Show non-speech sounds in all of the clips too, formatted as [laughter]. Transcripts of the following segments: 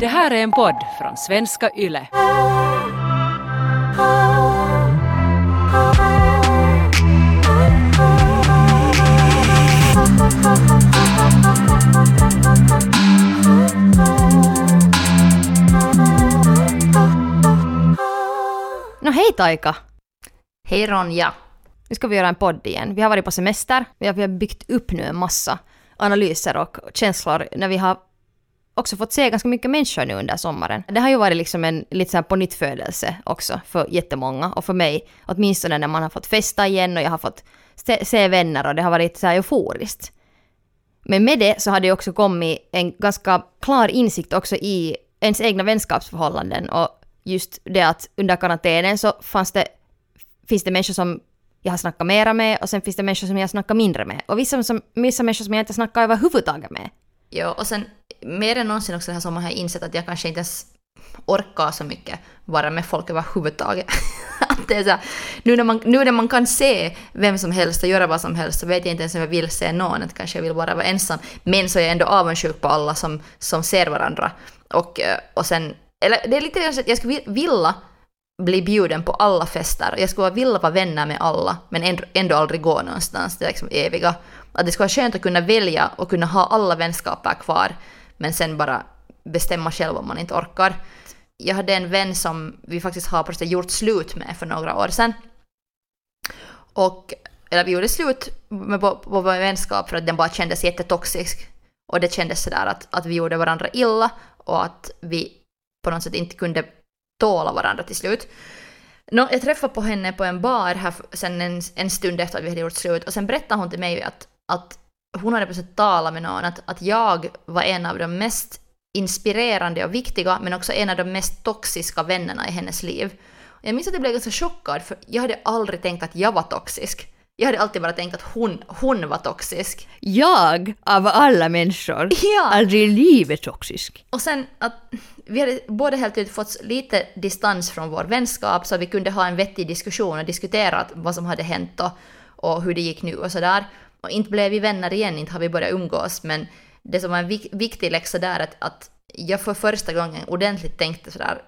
Det här är en podd från svenska YLE. No hej Taika! Hej Ronja! Nu ska vi göra en podd igen. Vi har varit på semester, vi har, vi har byggt upp nu en massa analyser och känslor när vi har också fått se ganska mycket människor nu under sommaren. Det har ju varit liksom en lite sån här pånyttfödelse också för jättemånga och för mig åtminstone när man har fått festa igen och jag har fått se, se vänner och det har varit så här euforiskt. Men med det så har det också kommit en ganska klar insikt också i ens egna vänskapsförhållanden och just det att under karantänen så fanns det, finns det människor som jag har snackat mera med och sen finns det människor som jag snackar mindre med. Och vissa, som, vissa människor som jag inte snackar överhuvudtaget med. Ja, och sen mer än någonsin också den här sommaren har jag insett att jag kanske inte ens orkar så mycket vara med folk överhuvudtaget. [laughs] att det är så här, nu, när man, nu när man kan se vem som helst och göra vad som helst så vet jag inte ens om jag vill se någon, att kanske jag vill bara vara ensam. Men så är jag ändå avundsjuk på alla som, som ser varandra. Och, eh, och sen, eller det är lite så att jag skulle vilja bli bjuden på alla fester. Jag skulle vilja vara vänner med alla, men ändå, ändå aldrig gå någonstans, det är liksom eviga. Att det skulle vara skönt att kunna välja och kunna ha alla vänskaper kvar, men sen bara bestämma själv om man inte orkar. Jag hade en vän som vi faktiskt har gjort slut med för några år sedan. Och, eller vi gjorde slut med vår, vår vänskap för att den bara kändes jättetoxisk. Och det kändes sådär att, att vi gjorde varandra illa och att vi på något sätt inte kunde tåla varandra till slut. No, jag träffade på henne på en bar här sen en, en stund efter att vi hade gjort slut och sen berättade hon till mig att, att hon hade plötsligt talat med någon att, att jag var en av de mest inspirerande och viktiga men också en av de mest toxiska vännerna i hennes liv. Jag minns att jag blev ganska chockad för jag hade aldrig tänkt att jag var toxisk. Jag hade alltid bara tänkt att hon, hon var toxisk. Jag, av alla människor, [laughs] Ja. aldrig i livet toxisk. Och sen att vi hade båda helt tydligt fått lite distans från vår vänskap så att vi kunde ha en vettig diskussion och diskutera vad som hade hänt och, och hur det gick nu och sådär. Och inte blev vi vänner igen, inte har vi börjat umgås, men det som var en vik- viktig läxa där att, att jag för första gången ordentligt tänkte sådär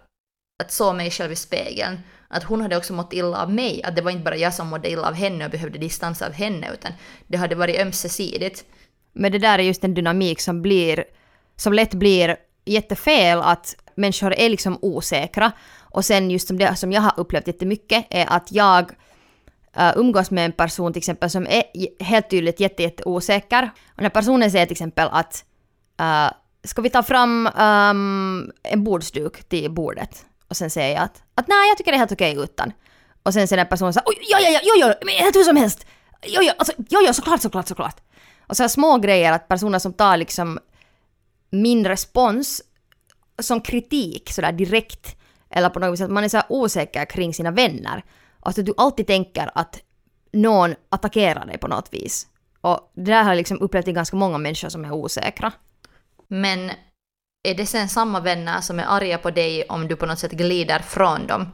att så mig själv i spegeln. Att hon hade också mått illa av mig, att det var inte bara jag som mådde illa av henne och behövde distans av henne, utan det hade varit ömsesidigt. Men det där är just en dynamik som blir, som lätt blir jättefel att människor är liksom osäkra. Och sen just som det som jag har upplevt jättemycket är att jag uh, umgås med en person till exempel som är helt tydligt jätte, jätte osäker. Och när personen säger till exempel att uh, ska vi ta fram um, en bordsduk till bordet? Och sen säger jag att, att nej, jag tycker det är helt okej utan. Och sen säger den personen så här, oj, ja, ja, ja, ja, ja, men helt hur som helst. Jo, jo, alltså, jo, jo, såklart, såklart, såklart. Och så här små grejer att personer som tar liksom min respons som kritik sådär direkt eller på något vis att man är så här osäker kring sina vänner. Att du alltid tänker att någon attackerar dig på något vis. Och det där har jag liksom upplevt i ganska många människor som är osäkra. Men är det sen samma vänner som är arga på dig om du på något sätt glider från dem?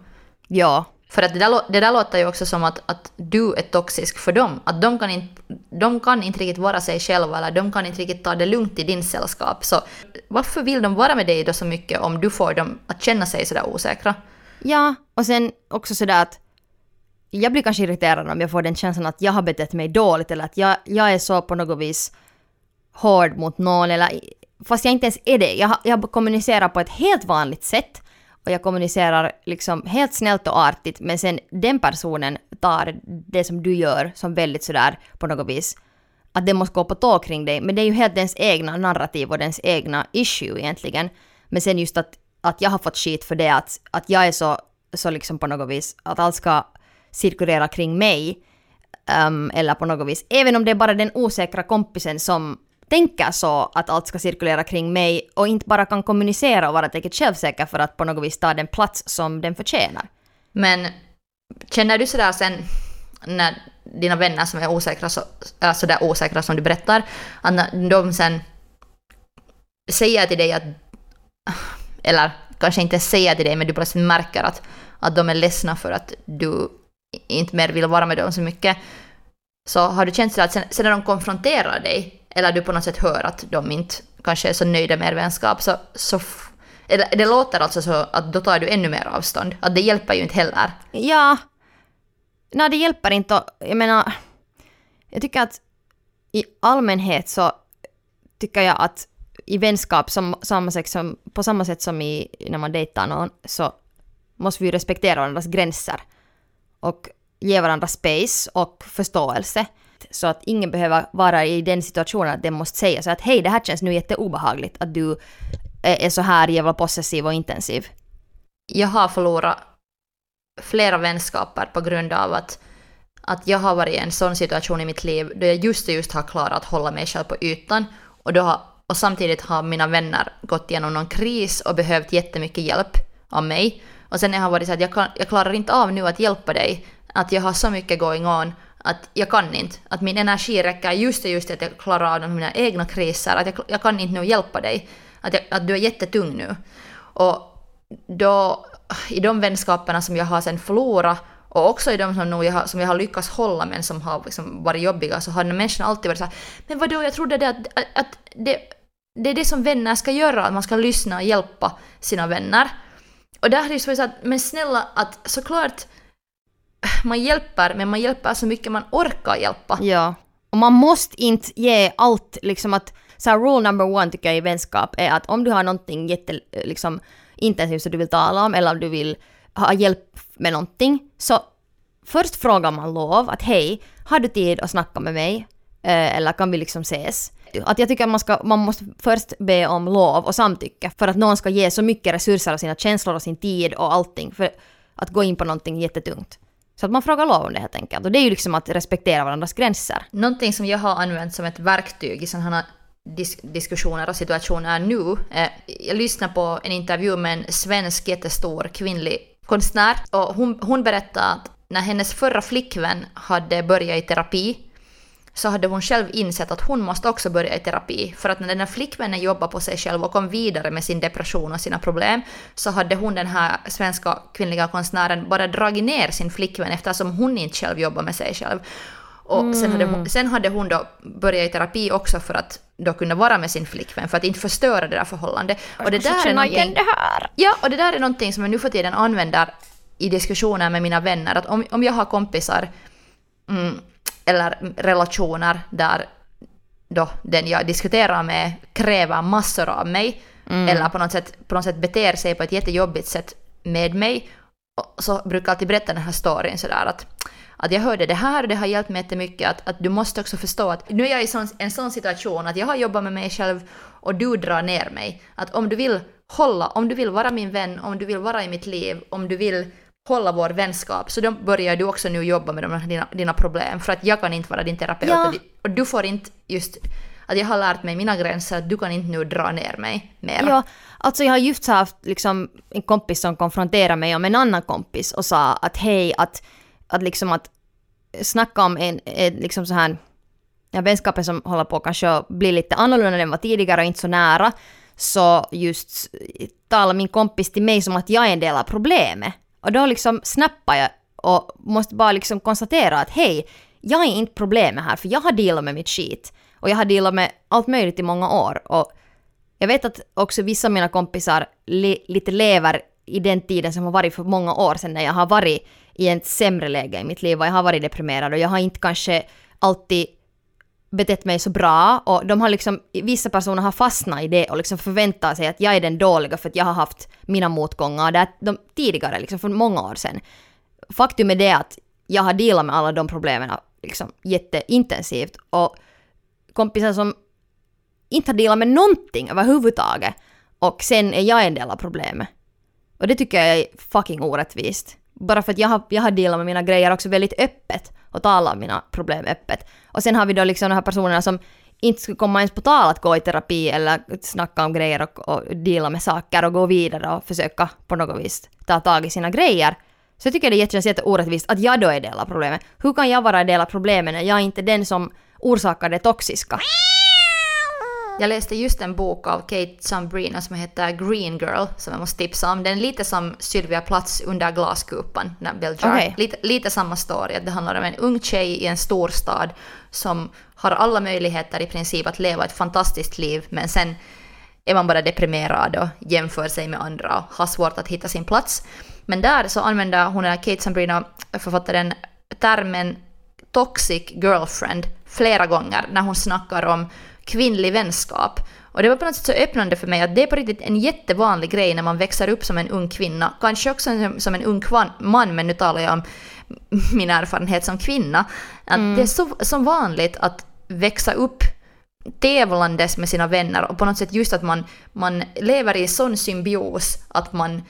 Ja, För att det där, det där låter ju också som att, att du är toxisk för dem. Att de kan, inte, de kan inte riktigt vara sig själva eller de kan inte riktigt ta det lugnt i din sällskap. Så varför vill de vara med dig då så mycket om du får dem att känna sig sådär osäkra? Ja, och sen också sådär att jag blir kanske irriterad om jag får den känslan att jag har betett mig dåligt eller att jag, jag är så på något vis hård mot någon eller fast jag inte ens är det. Jag, jag kommunicerar på ett helt vanligt sätt och jag kommunicerar liksom helt snällt och artigt men sen den personen tar det som du gör som väldigt sådär på något vis att det måste gå på tå kring dig. Men det är ju helt ens egna narrativ och ens egna issue egentligen. Men sen just att, att jag har fått skit för det att, att jag är så, så liksom på något vis att allt ska cirkulera kring mig. Um, eller på något vis, även om det är bara den osäkra kompisen som tänker så att allt ska cirkulera kring mig och inte bara kan kommunicera och vara tillräckligt självsäker för att på något vis ta den plats som den förtjänar. Men känner du sådär sen när dina vänner som är osäkra, så, är sådär osäkra som du berättar, att när de sen säger till dig att, eller kanske inte säger till dig men du plötsligt märker att, att de är ledsna för att du inte mer vill vara med dem så mycket, så har du känt så att sen, sen när de konfronterar dig, eller du på något sätt hör att de inte kanske är så nöjda med er vänskap, så, så Eller det låter alltså så att då tar du ännu mer avstånd. Att det hjälper ju inte heller. Ja. Nej, det hjälper inte. och Jag menar, jag tycker att i allmänhet så tycker jag att i vänskap som, samma sätt som, på samma sätt som i, när man dejtar någon så måste vi ju respektera varandras gränser och ge varandra space och förståelse. Så att ingen behöver vara i den situationen att den måste säga så att hej det här känns nu jätteobehagligt att du eh, är så här jävla possessiv och intensiv. Jag har förlorat flera vänskaper på grund av att, att jag har varit i en sån situation i mitt liv då jag just och just har klarat att hålla mig själv på ytan och, då har, och samtidigt har mina vänner gått igenom någon kris och behövt jättemycket hjälp av mig. Och sen har jag varit så att jag, kan, jag klarar inte av nu att hjälpa dig, att jag har så mycket going on att jag kan inte. Att min energi räcker just och just till att jag klarar av mina egna kriser, att jag, jag kan inte nu hjälpa dig. Att, jag, att du är jättetung nu. Och då, i de vänskaperna som jag har sen förlorat och också i de som, nog jag har, som jag har lyckats hålla men som har liksom varit jobbiga så har den människan alltid varit så här, men vadå, jag trodde det att, att, att det, det är det som vänner ska göra, att man ska lyssna och hjälpa sina vänner. Och där är det så att, men snälla, att såklart [sighs] man hjälper, men man hjälper så mycket man orkar hjälpa. Ja. Och man måste inte ge allt, liksom att så här, rule number one tycker jag i vänskap är att om du har någonting jätte, liksom, intensivt som du vill tala om eller om du vill ha hjälp med någonting så först frågar man lov att hej, har du tid att snacka med mig? Eh, eller kan vi liksom ses? Att jag tycker att man, ska, man måste först be om lov och samtycke för att någon ska ge så mycket resurser och sina känslor och sin tid och allting för att gå in på någonting jättetungt. Så att man frågar lov om det helt enkelt. Och det är ju liksom att respektera varandras gränser. Någonting som jag har använt som ett verktyg i sådana här diskussioner och situationer nu. Eh, jag lyssnade på en intervju med en svensk jättestor kvinnlig konstnär och hon, hon berättade att när hennes förra flickvän hade börjat i terapi så hade hon själv insett att hon måste också börja i terapi. För att när den här flickvännen jobbade på sig själv och kom vidare med sin depression och sina problem så hade hon, den här svenska kvinnliga konstnären, bara dragit ner sin flickvän eftersom hon inte själv jobbar med sig själv. Och mm. sen, hade hon, sen hade hon då börjat i terapi också för att då kunna vara med sin flickvän, för att inte förstöra det där förhållandet. Och det där är någonting, det här. Ja, och det där är någonting som jag nu för tiden använder i diskussioner med mina vänner. Att om, om jag har kompisar mm, eller relationer där då den jag diskuterar med kräver massor av mig mm. eller på något, sätt, på något sätt beter sig på ett jättejobbigt sätt med mig så brukar jag alltid berätta den här storyn sådär att att jag hörde det här och det har hjälpt mig jättemycket att, att du måste också förstå att nu är jag i sån, en sån situation att jag har jobbat med mig själv och du drar ner mig. Att om du vill hålla, om du vill vara min vän, om du vill vara i mitt liv, om du vill hålla vår vänskap, så då börjar du också nu jobba med de, dina, dina problem. För att jag kan inte vara din terapeut Ja. och du får inte just... Att jag har lärt mig mina gränser, du kan inte nu dra ner mig mer. Ja, alltså jag har just haft liksom en kompis som konfronterade mig om en annan kompis och sa att hej, att, att liksom att snacka om en, en liksom så här, ja, vänskapen som håller på kanske att bli lite annorlunda än var tidigare och inte så nära, så just talar min kompis till mig som att jag är en del av problemet. Och då liksom snappar jag och måste bara liksom konstatera att hej, jag är inte problemet här för jag har dealat med mitt skit. Och jag har dealat med allt möjligt i många år. Och jag vet att också vissa av mina kompisar li, lite lever i den tiden som har varit för många år sedan när jag har varit i ett sämre läge i mitt liv och jag har varit deprimerad och jag har inte kanske alltid betett mig så bra och de har liksom, vissa personer har fastnat i det och liksom förväntar sig att jag är den dåliga för att jag har haft mina motgångar där de tidigare, liksom för många år sedan. Faktum är det att jag har dealat med alla de problemen liksom jätteintensivt och kompisar som inte har dealat med någonting överhuvudtaget och sen är jag en del av problemet. Och det tycker jag är fucking orättvist. Bara för att jag har, jag har dealat med mina grejer också väldigt öppet och tala om mina problem öppet. Och sen har vi då liksom de här personerna som inte skulle komma ens på tal att gå i terapi eller snacka om grejer och, och deala med saker och gå vidare och försöka på något vis ta tag i sina grejer. Så jag tycker det känns jätteorättvist att jag då är del av problemet. Hur kan jag vara en del av problemet när jag är inte är den som orsakar det toxiska? Jag läste just en bok av Kate Sambrina som heter Green Girl som jag måste tipsa om. Den är lite som Sylvia Plats under glaskupan, när Bell Jar. Okej. Lite, lite samma story, det handlar om en ung tjej i en storstad som har alla möjligheter i princip att leva ett fantastiskt liv men sen är man bara deprimerad och jämför sig med andra och har svårt att hitta sin plats. Men där så använder hon, Kate Sambrina, författaren, termen toxic girlfriend flera gånger när hon snackar om kvinnlig vänskap. Och det var på något sätt så öppnande för mig att det är på riktigt en jättevanlig grej när man växer upp som en ung kvinna, kanske också som en ung man, men nu talar jag om [laughs] min erfarenhet som kvinna. Att mm. Det är så som vanligt att växa upp tävlandes med sina vänner och på något sätt just att man, man lever i sån symbios att man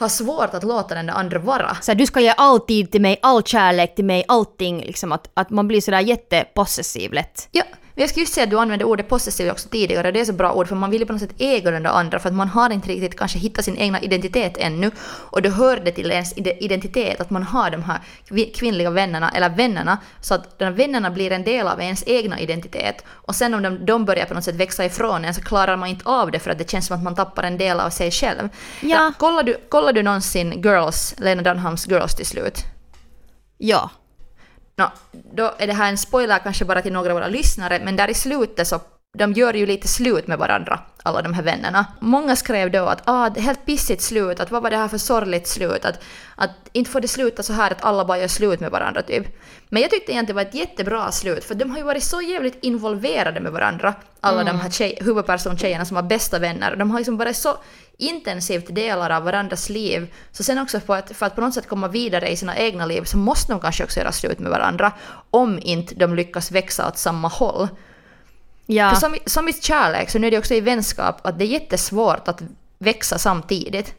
har svårt att låta den andra vara. Så du ska ge all tid till mig, all kärlek till mig, allting liksom att, att man blir sådär jättepossessiv lätt. Ja, jag skulle just säga att du använde ordet possessiv också tidigare, det är så bra ord för man vill ju på något sätt äga den där andra för att man har inte riktigt kanske hittat sin egna identitet ännu och då hör det till ens identitet att man har de här kvinnliga vännerna eller vännerna så att de här vännerna blir en del av ens egna identitet och sen om de, de börjar på något sätt växa ifrån en så klarar man inte av det för att det känns som att man tappar en del av sig själv. Ja. ja kollar, du, kollar du någonsin Girls, Lena Dunhams Girls till slut? Ja. No, då är det här en spoiler kanske bara till några av våra lyssnare, men där i slutet så de gör ju lite slut med varandra, alla de här vännerna. Många skrev då att ah, det är helt pissigt slut, att vad var det här för sorgligt slut, att, att inte får det sluta så här att alla bara gör slut med varandra typ. Men jag tyckte egentligen det var ett jättebra slut, för de har ju varit så jävligt involverade med varandra, alla mm. de här tjej, huvudpersontjejerna som var bästa vänner. De har liksom varit så intensivt delar av varandras liv. Så sen också för att, för att på något sätt komma vidare i sina egna liv så måste de kanske också göra slut med varandra om inte de lyckas växa åt samma håll. Ja. För som, som i kärlek så nu är det också i vänskap att det är jättesvårt att växa samtidigt.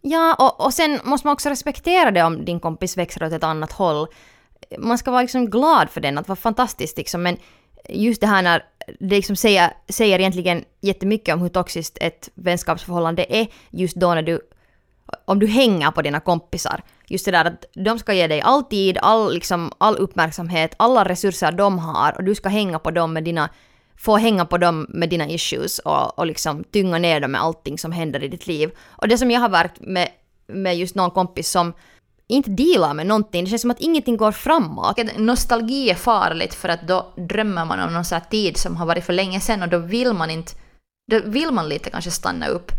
Ja, och, och sen måste man också respektera det om din kompis växer åt ett annat håll. Man ska vara liksom glad för den, att vara fantastiskt liksom, men just det här när det liksom säger, säger egentligen jättemycket om hur toxiskt ett vänskapsförhållande är just då när du om du hänger på dina kompisar. Just det där att de ska ge dig all tid, all, liksom, all uppmärksamhet, alla resurser de har och du ska hänga på dem med dina få hänga på dem med dina issues och, och liksom tynga ner dem med allting som händer i ditt liv. Och det som jag har varit med, med just någon kompis som inte dealar med någonting. Det känns som att ingenting går framåt. Nostalgi är farligt för att då drömmer man om någon här tid som har varit för länge sedan och då vill man inte då vill man lite kanske stanna upp.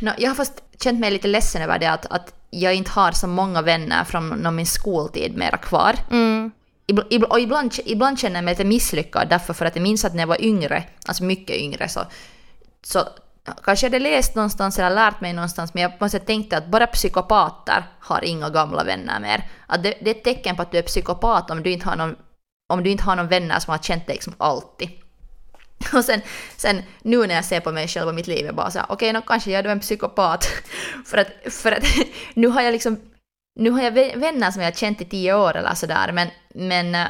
No, jag har fast känt mig lite ledsen över det att, att jag inte har så många vänner från min skoltid mera kvar. Mm. Och ibland, ibland känner jag mig lite misslyckad därför för att jag minns att när jag var yngre, alltså mycket yngre, så, så kanske jag hade läst någonstans eller lärt mig någonstans, men jag måste tänkte att bara psykopater har inga gamla vänner mer. Att det, det är ett tecken på att du är psykopat om du inte har någon, om du inte har någon vänner som har känt dig liksom alltid. [laughs] Och sen, sen nu när jag ser på mig själv och mitt liv, jag bara såhär, okej, okay, no, kanske jag är en psykopat. [laughs] för att, för att [laughs] nu har jag liksom, nu har jag vänner som jag har känt i tio år eller sådär, men, men eh,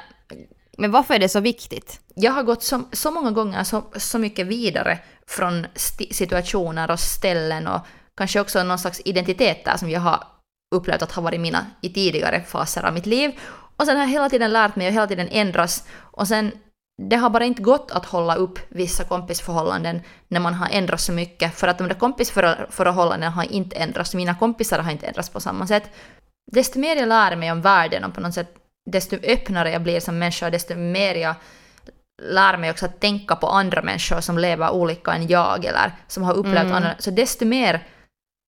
men varför är det så viktigt? Jag har gått så, så många gånger så, så mycket vidare från situationer och ställen och kanske också någon slags identiteter som jag har upplevt att ha varit mina i tidigare faser av mitt liv. Och sen har jag hela tiden lärt mig och hela tiden ändras. Och sen, det har bara inte gått att hålla upp vissa kompisförhållanden när man har ändrat så mycket. För att de där kompisförhållandena har inte ändrats, mina kompisar har inte ändrats på samma sätt. Desto mer jag lär mig om världen och på något sätt desto öppnare jag blir som människa, desto mer jag lär mig också att tänka på andra människor som lever olika än jag eller som har upplevt mm. andra. Så desto mer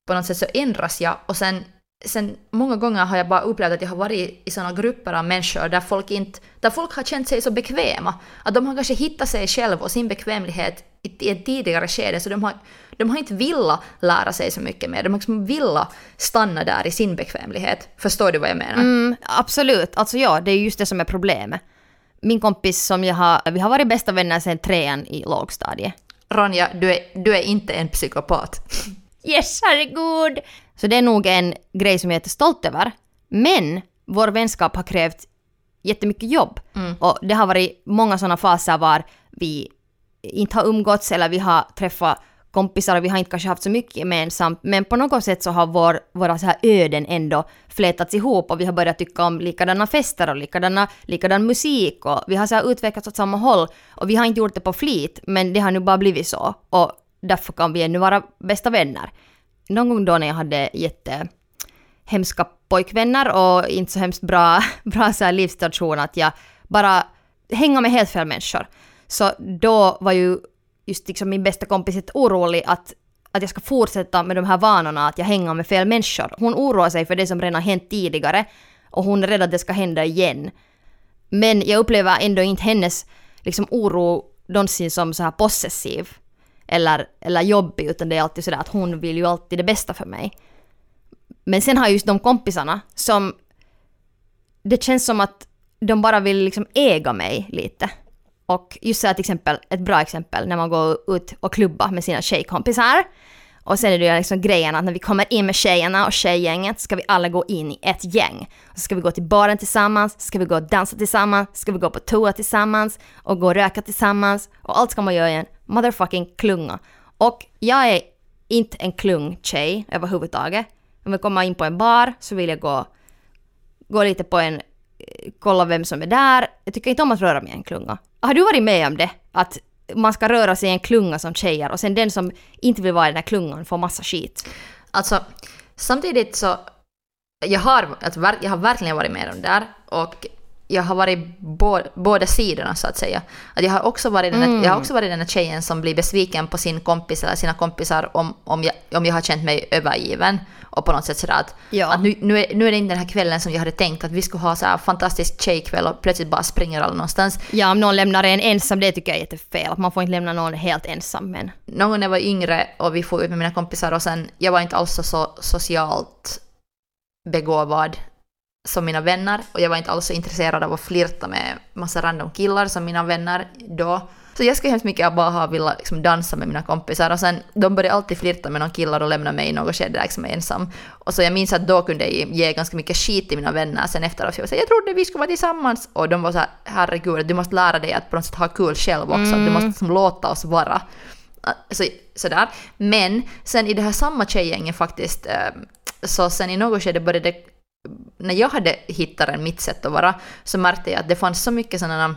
på något sätt så ändras jag och sen, sen många gånger har jag bara upplevt att jag har varit i sådana grupper av människor där folk, inte, där folk har känt sig så bekväma. Att de har kanske hittat sig själva och sin bekvämlighet i ett tidigare skede så de har, de har inte velat lära sig så mycket mer. De har liksom velat stanna där i sin bekvämlighet. Förstår du vad jag menar? Mm, absolut. Alltså ja, det är just det som är problemet min kompis som jag har, vi har varit bästa vänner sedan trean i lågstadiet. Ronja, du är, du är inte en psykopat. Yes, herregud! Så det är nog en grej som jag är stolt över. Men vår vänskap har krävt jättemycket jobb. Mm. Och det har varit många sådana faser var vi inte har umgåtts eller vi har träffat kompisar och vi har inte kanske haft så mycket gemensamt men på något sätt så har vår, våra så här öden ändå flätats ihop och vi har börjat tycka om likadana fester och likadana, likadan musik och vi har så här utvecklats åt samma håll och vi har inte gjort det på flit men det har nu bara blivit så och därför kan vi ännu vara bästa vänner. Någon gång då när jag hade jätte hemska pojkvänner och inte så hemskt bra, [laughs] bra så här livssituation att jag bara hänga med helt fel människor. Så då var ju just liksom min bästa kompis är orolig att, att jag ska fortsätta med de här vanorna, att jag hänger med fel människor. Hon oroar sig för det som redan hänt tidigare och hon är rädd att det ska hända igen. Men jag upplever ändå inte hennes liksom, oro någonsin som så här possessiv eller, eller jobbig, utan det är alltid sådär att hon vill ju alltid det bästa för mig. Men sen har jag just de kompisarna som det känns som att de bara vill liksom äga mig lite. Och just så här till exempel, ett bra exempel när man går ut och klubbar med sina tjejkompisar. Och sen är det ju liksom grejen att när vi kommer in med tjejerna och tjejgänget ska vi alla gå in i ett gäng. Och så ska vi gå till baren tillsammans, ska vi gå och dansa tillsammans, ska vi gå på toa tillsammans och gå och röka tillsammans. Och allt ska man göra i en motherfucking klunga. Och jag är inte en klung tjej överhuvudtaget. Om jag kommer in på en bar så vill jag gå, gå lite på en, eh, kolla vem som är där. Jag tycker inte om att röra mig i en klunga. Har du varit med om det? Att man ska röra sig i en klunga som tjejer och sen den som inte vill vara i den här klungan får massa skit. Alltså, samtidigt så... Jag har, alltså, jag har verkligen varit med om det där och jag har varit bå, båda sidorna så att säga. Att jag, har också varit den, Mm. jag har också varit den där tjejen som blir besviken på sin kompis eller sina kompisar om, om, jag, om jag har känt mig övergiven. Och på något sätt sådär att, Ja. att nu, nu, är, nu är det inte den här kvällen som jag hade tänkt att vi skulle ha så här fantastisk tjejkväll och plötsligt bara springer alla någonstans. Ja, om någon lämnar en ensam, det tycker jag är jättefel. Man får inte lämna någon helt ensam. Men någon gång när jag var yngre och vi får ut med mina kompisar och sen, jag var inte alls så, så socialt begåvad som mina vänner och jag var inte alls så intresserad av att flirta med massa random killar som mina vänner då. Så jag skulle hemskt mycket bara ha velat liksom dansa med mina kompisar och sen de började alltid flirta med någon killar och lämna mig i något skede liksom ensam. Och så jag minns att då kunde jag ge ganska mycket skit till mina vänner sen efteråt. för Jag var så här, jag trodde vi skulle vara tillsammans och de var så här, herregud, du måste lära dig att på något sätt ha kul själv också, du måste liksom låta oss vara. Så, sådär. Men sen i det här samma tjejgänget faktiskt, eh, så sen i något skede började det, när jag hade hittat mitt sätt att vara, så märkte jag att det fanns så mycket sådana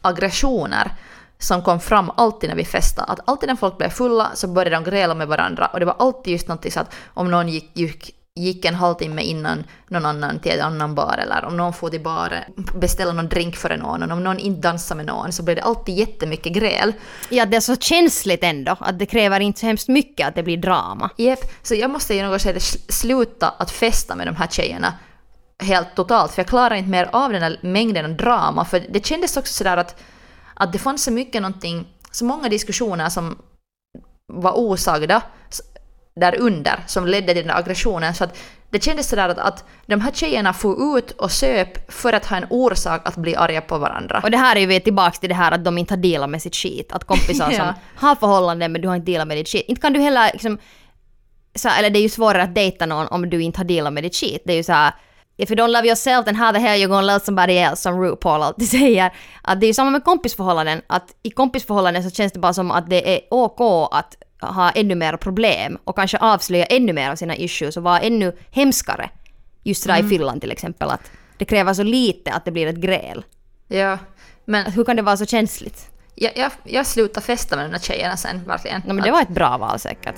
aggressioner som kom fram alltid när vi festade. Att alltid när folk blev fulla så började de gräla med varandra och det var alltid just någonting så att om någon gick, gick, gick en halvtimme innan någon annan till en annan bar eller om någon får till baren, beställa någon drink för någon och om någon inte dansar med någon så blev det alltid jättemycket gräl. ja, det är så känsligt ändå. Att det kräver inte så hemskt mycket att det blir drama. Jep, så jag måste i något skede sl- sluta att festa med de här tjejerna helt totalt, för jag klarar inte mer av den här mängden av drama, för det kändes också sådär att, att det fanns så mycket någonting, så många diskussioner som var osagda där under som ledde till den där aggressionen, så att det kändes sådär att, att de här tjejerna får ut och söp för att ha en orsak att bli arga på varandra. Och det här är ju vi tillbaks till det här att de inte har dealat med sitt skit. Att kompisar [laughs] som Ja. har förhållanden men du har inte dealat med ditt skit. Inte kan du heller liksom... Så, eller det är ju svårare att dejta någon om du inte har dealat med ditt skit. Det är ju så här... If you don't love yourself then how the hell you gonna love somebody else som RuPaul alltid [laughs] säger. Att det är ju samma med kompisförhållanden. Att i kompisförhållanden så känns det bara som att det är OK att ha ännu mer problem och kanske avslöja ännu mer av sina issues och vara ännu hemskare. Just sådär i Finland till exempel att det kräver så lite att det blir ett gräl. Ja, men hur kan det vara så känsligt? jag, jag, jag slutade festa med de där tjejerna sen, verkligen. No, men det var ett bra val säkert.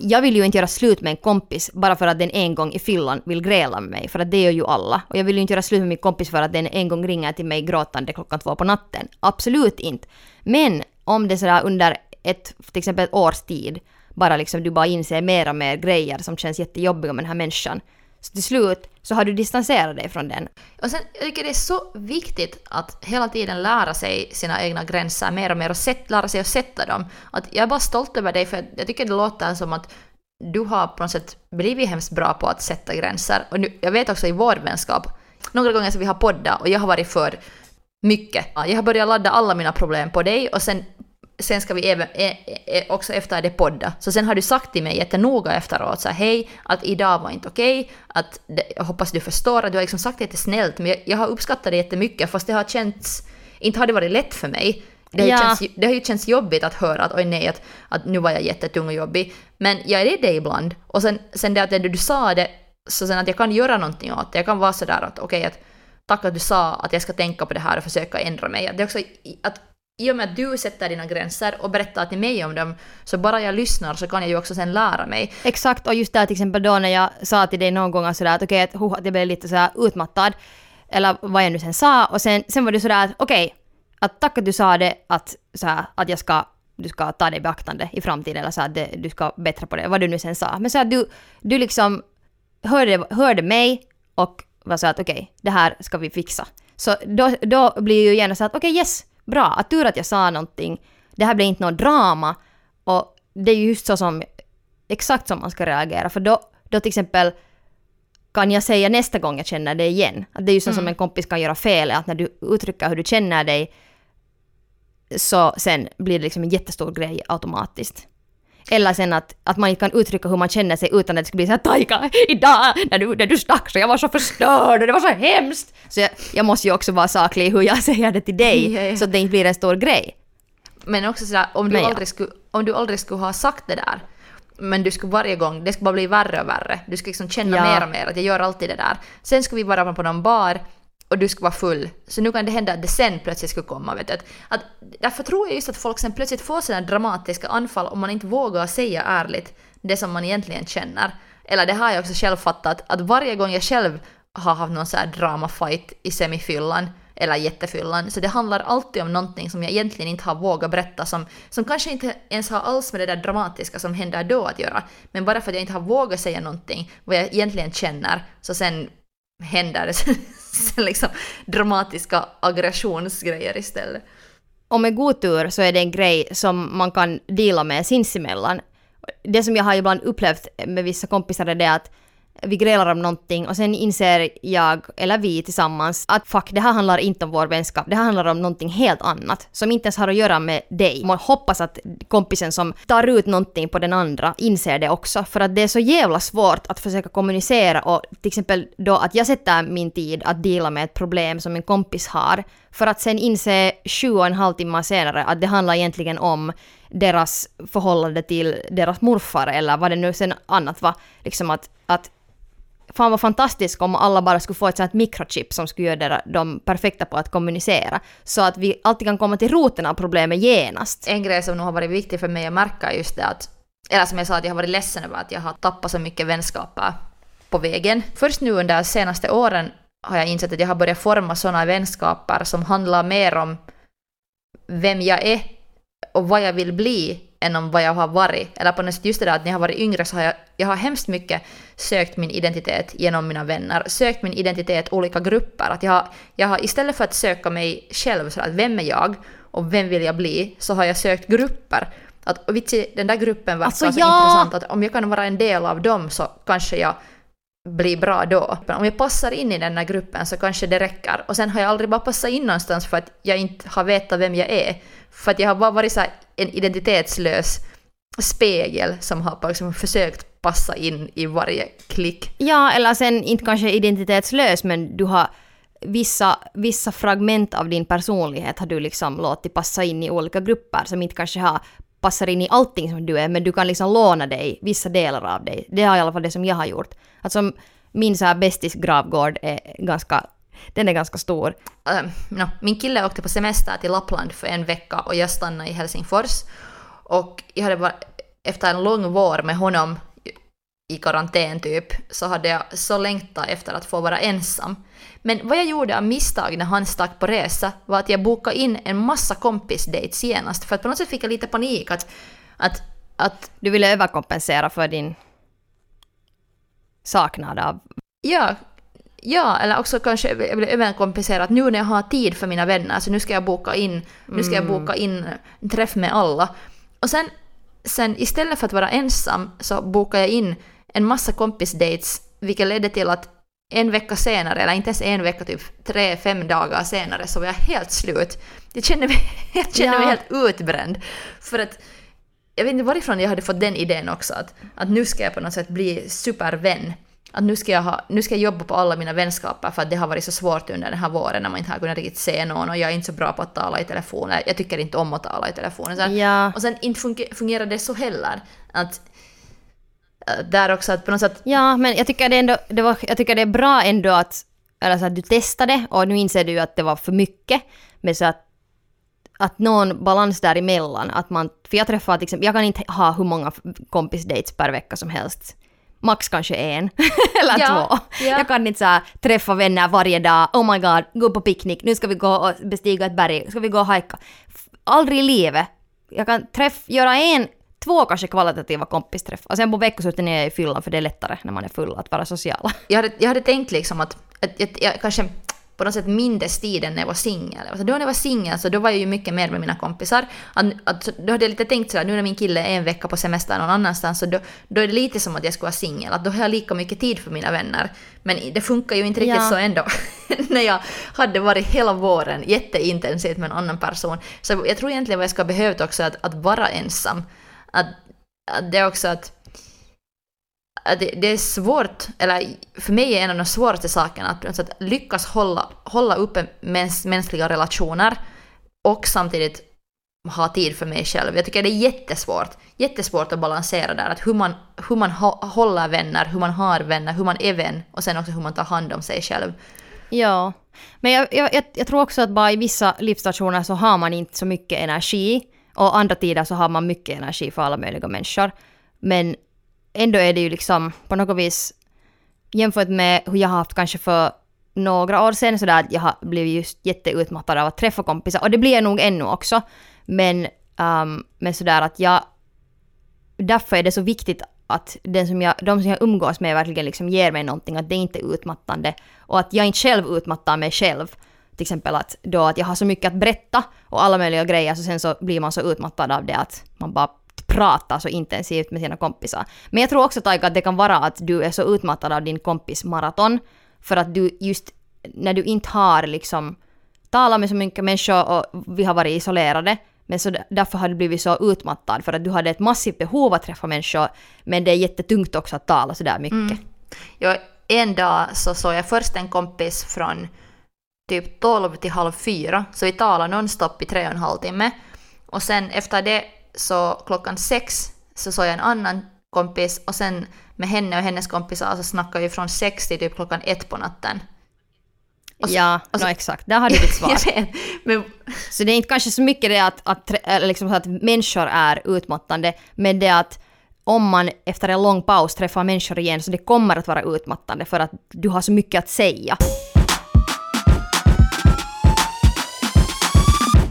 Jag vill ju inte göra slut med en kompis bara för att den en gång i fyllan vill gräla med mig, för att det gör ju alla. Och jag vill ju inte göra slut med min kompis för att den en gång ringer till mig gråtande klockan två på natten. Absolut inte. Men om det sådär under ett, till exempel ett års tid, bara liksom du bara inser mer och mer grejer som känns jättejobbiga med den här människan. Så till slut så har du distanserat dig från den. Och sen, jag tycker det är så viktigt att hela tiden lära sig sina egna gränser mer och mer och sätt, lära sig att sätta dem. Att jag är bara stolt över dig för jag tycker det låter som att du har på något sätt blivit hemskt bra på att sätta gränser. Och nu, jag vet också i vår vänskap, några gånger så vi har poddat och jag har varit för mycket. Jag har börjat ladda alla mina problem på dig och sen sen ska vi även, ä, ä, också efter det podda. Så sen har du sagt till mig jättenoga efteråt så här, hej, att idag var inte okej, att det, jag hoppas du förstår, att du har liksom sagt det jättesnällt, men jag, jag har uppskattat det jättemycket, fast det har känts, inte har det varit lätt för mig. Det har, Ja. ju känts, det har ju känts jobbigt att höra att oj nej, att, att nu var jag jättetung och jobbig. Men jag är det ibland. Och sen, sen det att det, du sa det, så sen att jag kan göra någonting åt det. Jag kan vara sådär att okej, att tack att du sa att jag ska tänka på det här och försöka ändra mig. Det är också att i och med att du sätter dina gränser och berättar till mig om dem, så bara jag lyssnar så kan jag ju också sen lära mig. Exakt, och just där till exempel då när jag sa till dig någon gång sådär att okej, att, att jag blev lite sådär utmattad, eller vad jag nu sen sa, och sen, sen var du sådär att okej, att tack att du sa det, att, såhär, att jag ska, du ska ta det i beaktande i framtiden, eller så att det, du ska bättra på det, vad du nu sen sa. Men så att du, du liksom hörde, hörde mig och var så att okej, okay, det här ska vi fixa. Så då, då blir ju gärna så att okej, okay, yes, bra, att tur att jag sa någonting, det här blir inte något drama. Och det är ju just så som, exakt som man ska reagera, för då, då till exempel kan jag säga nästa gång jag känner det igen. Att det är ju så mm. som en kompis kan göra fel, att när du uttrycker hur du känner dig så sen blir det liksom en jättestor grej automatiskt. Eller sen att, att man inte kan uttrycka hur man känner sig utan att det ska bli så här Taika, idag när du, när du stack så jag var så förstörd och det var så hemskt. Så jag, jag måste ju också vara saklig i hur jag [laughs] säger det till dig ja, ja. så att det inte blir en stor grej. Men också sådär, om du, aldrig skulle, om du aldrig skulle ha sagt det där men du skulle varje gång, det skulle bara bli värre och värre. Du skulle liksom känna ja. mer och mer att jag gör alltid det där. Sen skulle vi vara på någon bar och du skulle vara full. Så nu kan det hända att det sen plötsligt skulle komma. Vet du. Att, därför tror jag just att folk sen plötsligt får sådana dramatiska anfall om man inte vågar säga ärligt det som man egentligen känner. Eller det har jag också själv fattat, att varje gång jag själv har haft någon sån här dramafight i semifyllan eller jättefyllan. Så det handlar alltid om någonting som jag egentligen inte har vågat berätta, som, som kanske inte ens har alls med det där dramatiska som händer då att göra. Men bara för att jag inte har vågat säga någonting, vad jag egentligen känner, så sen händer det [laughs] sen liksom dramatiska aggressionsgrejer istället. Och med god tur så är det en grej som man kan dela med sinsemellan. Det som jag har ibland upplevt med vissa kompisar är det att vi grälar om någonting och sen inser jag, eller vi tillsammans, att fuck, det här handlar inte om vår vänskap, det här handlar om någonting helt annat som inte ens har att göra med dig. Man hoppas att kompisen som tar ut någonting på den andra inser det också, för att det är så jävla svårt att försöka kommunicera och till exempel då att jag sätter min tid att dela med ett problem som en kompis har, för att sen inse sju och en halv timme senare att det handlar egentligen om deras förhållande till deras morfar eller vad det nu sen annat var. Liksom att, att fan vad fantastiskt om alla bara skulle få ett sånt mikrochip som skulle göra dem perfekta på att kommunicera. Så att vi alltid kan komma till roten av problemet genast. En grej som nog har varit viktig för mig att märka är just det att, eller som jag sa att jag har varit ledsen över att jag har tappat så mycket vänskaper på vägen. Först nu under de senaste åren har jag insett att jag har börjat forma sådana vänskaper som handlar mer om vem jag är och vad jag vill bli än om vad jag har varit. Eller på något sätt just det där att när jag har varit yngre så har jag, jag har hemskt mycket sökt min identitet genom mina vänner, sökt min identitet olika grupper. Att jag, har, jag har istället för att söka mig själv, så att vem är jag och vem vill jag bli, så har jag sökt grupper. Att vitsi, den där gruppen verkar alltså, så ja. intressant att om jag kan vara en del av dem så kanske jag blir bra då. Om jag passar in i den här gruppen så kanske det räcker. Och sen har jag aldrig bara passat in någonstans för att jag inte har vetat vem jag är. För att jag har bara varit så en identitetslös spegel som har liksom försökt passa in i varje klick. Ja, eller sen inte kanske identitetslös men du har vissa, vissa fragment av din personlighet har du liksom låtit passa in i olika grupper som inte kanske har passar in i allting som du är, men du kan liksom låna dig vissa delar av dig. Det är i alla fall det som jag har gjort. Alltså min så här bästis gravgård är ganska den är ganska stor. Uh, no, min kille åkte på semester till Lappland för en vecka och jag stannade i Helsingfors. Och jag hade varit, efter en lång vår med honom i karantän typ, så hade jag så längtat efter att få vara ensam. Men vad jag gjorde av misstag när han stack på resa var att jag bokade in en massa kompisdates genast, för att på något sätt fick jag lite panik att, att, att du ville överkompensera för din saknad av... Ja, Ja, eller också kanske jag vill överkompensera att nu när jag har tid för mina vänner så nu ska jag boka in, nu ska jag mm. boka in en träff med alla. Och sen, sen istället för att vara ensam så bokade jag in en massa kompisdates vilket ledde till att en vecka senare, eller inte ens en vecka, typ tre, fem dagar senare så var jag helt slut. [laughs] Jag kände mig, jag kände ja. mig helt utbränd. För att jag vet inte varifrån jag hade fått den idén också, att, att nu ska jag på något sätt bli supervän att nu ska, jag ha, nu ska jag jobba på alla mina vänskaper för att det har varit så svårt under den här våren när man inte har kunnat riktigt se någon och jag är inte så bra på att tala i telefon. Jag tycker inte om att tala i telefon. Ja. Och sen inte fungerar det så heller. Att, där också att på något sätt... Ja, men jag tycker det, ändå, det, var, jag tycker det är bra ändå att, eller så att du testade och nu inser du att det var för mycket. Men så att att någon balans däremellan. Att man, för jag träffar till exempel, jag kan inte ha hur många kompisdates per vecka som helst max kanske en [laughs] eller Ja, två. ja. Jag kan inte så här, träffa vänner varje dag, oh my god, gå på picknick, nu ska vi gå och bestiga ett berg, ska vi gå och hajka. Aldrig i livet. Jag kan träff, göra en, två kanske kvalitativa kompisträffar. Och sen på veckoslutet är jag i fyllan för det är lättare när man är full att vara social. jag hade, jag hade tänkt liksom att, att, att jag kanske på något sätt mindes tiden när jag var singel. Alltså då när jag var singel så då var jag ju mycket mer med mina kompisar. Att, att, då hade jag lite tänkt sådär, nu när min kille är en vecka på semester någon annanstans så då, då är det lite som att jag skulle vara singel. Att då har jag lika mycket tid för mina vänner. Men det funkar ju inte riktigt Ja. så ändå. [laughs] när jag hade varit hela våren jätteintensivt med en annan person. Så jag tror egentligen vad jag ska ha behövt också att, att vara ensam. Att, att det är också att att det, det är svårt, eller för mig är en av de svåraste sakerna att, på lyckas hålla, hålla uppe mäns, mänskliga relationer och samtidigt ha tid för mig själv. Jag tycker det är jättesvårt, jättesvårt att balansera där, att hur man, hur man ha, håller vänner, hur man har vänner, hur man är vän och sen också hur man tar hand om sig själv. Ja, men jag, jag, jag tror också att bara i vissa livsstationer så har man inte så mycket energi och andra tider så har man mycket energi för alla möjliga människor. Men ändå är det ju liksom på något vis jämfört med hur jag har haft kanske för några år sedan sådär att jag har blivit just jätteutmattad av att träffa kompisar och det blir jag nog ännu också. Men, um, men sådär att jag därför är det så viktigt att den som jag, de som jag umgås med verkligen liksom ger mig någonting, att det inte är utmattande. Och att jag inte själv utmattar mig själv. Till exempel att, då att jag har så mycket att berätta och alla möjliga grejer, så sen så blir man så utmattad av det att man bara pratar så intensivt med sina kompisar. Men jag tror också Taika att det kan vara att du är så utmattad av din kompis maraton, för att du just när du inte har liksom talat med så mycket människor och vi har varit isolerade, men så därför har du blivit så utmattad för att du hade ett massivt behov att träffa människor men det är jättetungt också att tala sådär mycket. Mm. Jag, en dag så såg jag först en kompis från typ 12 till halv fyra, så vi talade nonstop i tre och en halv timme. Och sen efter det så klockan sex så såg jag en annan kompis och sen med henne och hennes kompisar så snackade vi från sex till typ klockan ett på natten. Och så- ja, och så- no, exakt. Där har du ditt [laughs] svar. vet, men Så det är inte kanske så mycket det att, att, liksom att människor är utmattande, men det att om man efter en lång paus träffar människor igen så det kommer att vara utmattande för att du har så mycket att säga.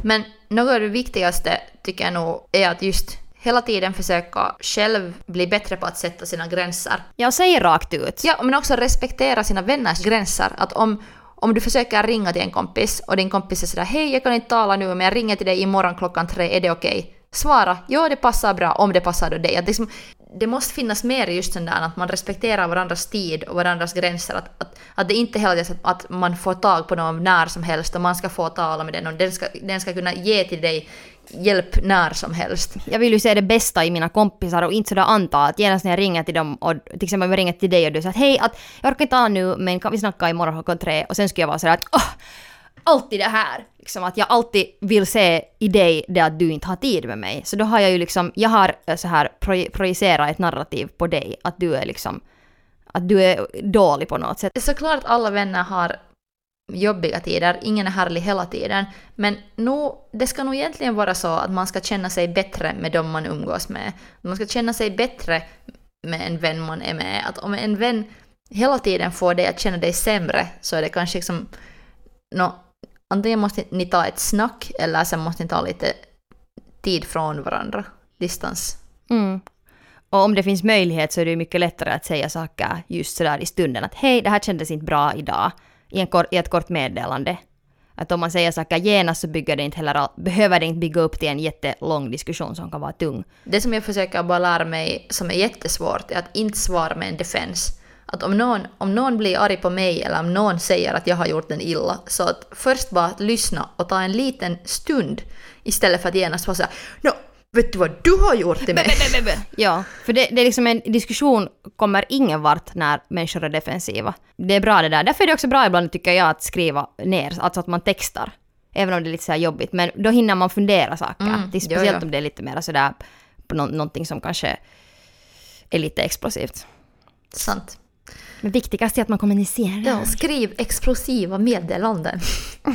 Men något av det viktigaste tycker jag nog är att just hela tiden försöka själv bli bättre på att sätta sina gränser. Jag säger rakt ut. Ja, men också respektera sina vänners gränser. Att om, om du försöker ringa till en kompis och din kompis är sådär hej jag kan inte tala nu men jag ringer till dig imorgon klockan tre, är det okej? Svara ja det passar bra om det passar dig. Att liksom, det måste finnas mer just den där att man respekterar varandras tid och varandras gränser. Att, att, att det inte hela tiden att, att man får tag på någon när som helst och man ska få tala med den och den ska, den ska kunna ge till dig hjälp när som helst. Jag vill ju se det bästa i mina kompisar och inte sådär anta att genast när jag ringer till dem och till exempel om jag ringer till dig och du säger att hej, att jag orkar inte ta nu men kan vi snacka imorgon klockan tre och sen skulle jag vara sådär att oh, alltid det här. Liksom att jag alltid vill se i dig det att du inte har tid med mig. Så då har jag ju liksom, jag har eh, så här proj- projicerat ett narrativ på dig att du är liksom, att du är dålig på något sätt. Det är såklart att alla vänner har jobbiga tider, ingen är härlig hela tiden. Men nog, det ska nog egentligen vara så att man ska känna sig bättre med dem man umgås med. Man ska känna sig bättre med en vän man är med. Att om en vän hela tiden får dig att känna dig sämre så är det kanske liksom... no, antingen måste ni ta ett snack eller sen måste ni ta lite tid från varandra. Distans. Mm. Och om det finns möjlighet så är det mycket lättare att säga saker just sådär i stunden att hej, det här kändes inte bra idag. I, en kor- i ett kort meddelande. Att om man säger saker genast så bygger det inte heller, behöver det inte bygga upp till en jättelång diskussion som kan vara tung. Det som jag försöker bara lära mig som är jättesvårt är att inte svara med en defense. Att om någon, om någon blir arg på mig eller om någon säger att jag har gjort den illa, så att först bara att lyssna och ta en liten stund istället för att genast vara såhär Nå, vet du vad du har gjort till mig? [laughs] Ja, för det, det är liksom en diskussion kommer ingen vart när människor är defensiva. Det är bra det där. Därför är det också bra ibland tycker jag att skriva ner, alltså att man textar. Även om det är lite så här jobbigt, men då hinner man fundera saker. Mm, speciellt ja. om det är lite mer sådär på nå- någonting som kanske är lite explosivt. Sant. Men viktigast är att man kommunicerar. Ja, skriv explosiva meddelanden.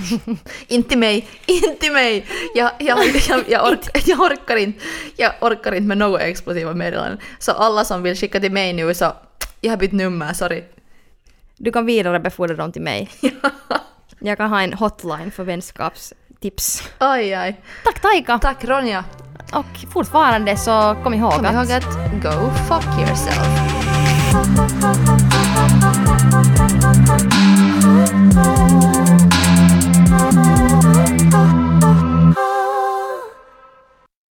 [laughs] inte mig, inte mig! Jag, jag, jag, jag, orkar, jag, orkar inte, jag orkar inte med några explosiva meddelanden. Så alla som vill skicka till mig nu så, jag har bytt nummer, sorry. Du kan vidarebefordra dem till mig. [laughs] jag kan ha en hotline för vänskapstips. Oj, oj. Tack Taika! Tack Ronja! Och fortfarande så kom ihåg, kom ihåg att... att go fuck yourself. Ha ha ha ha.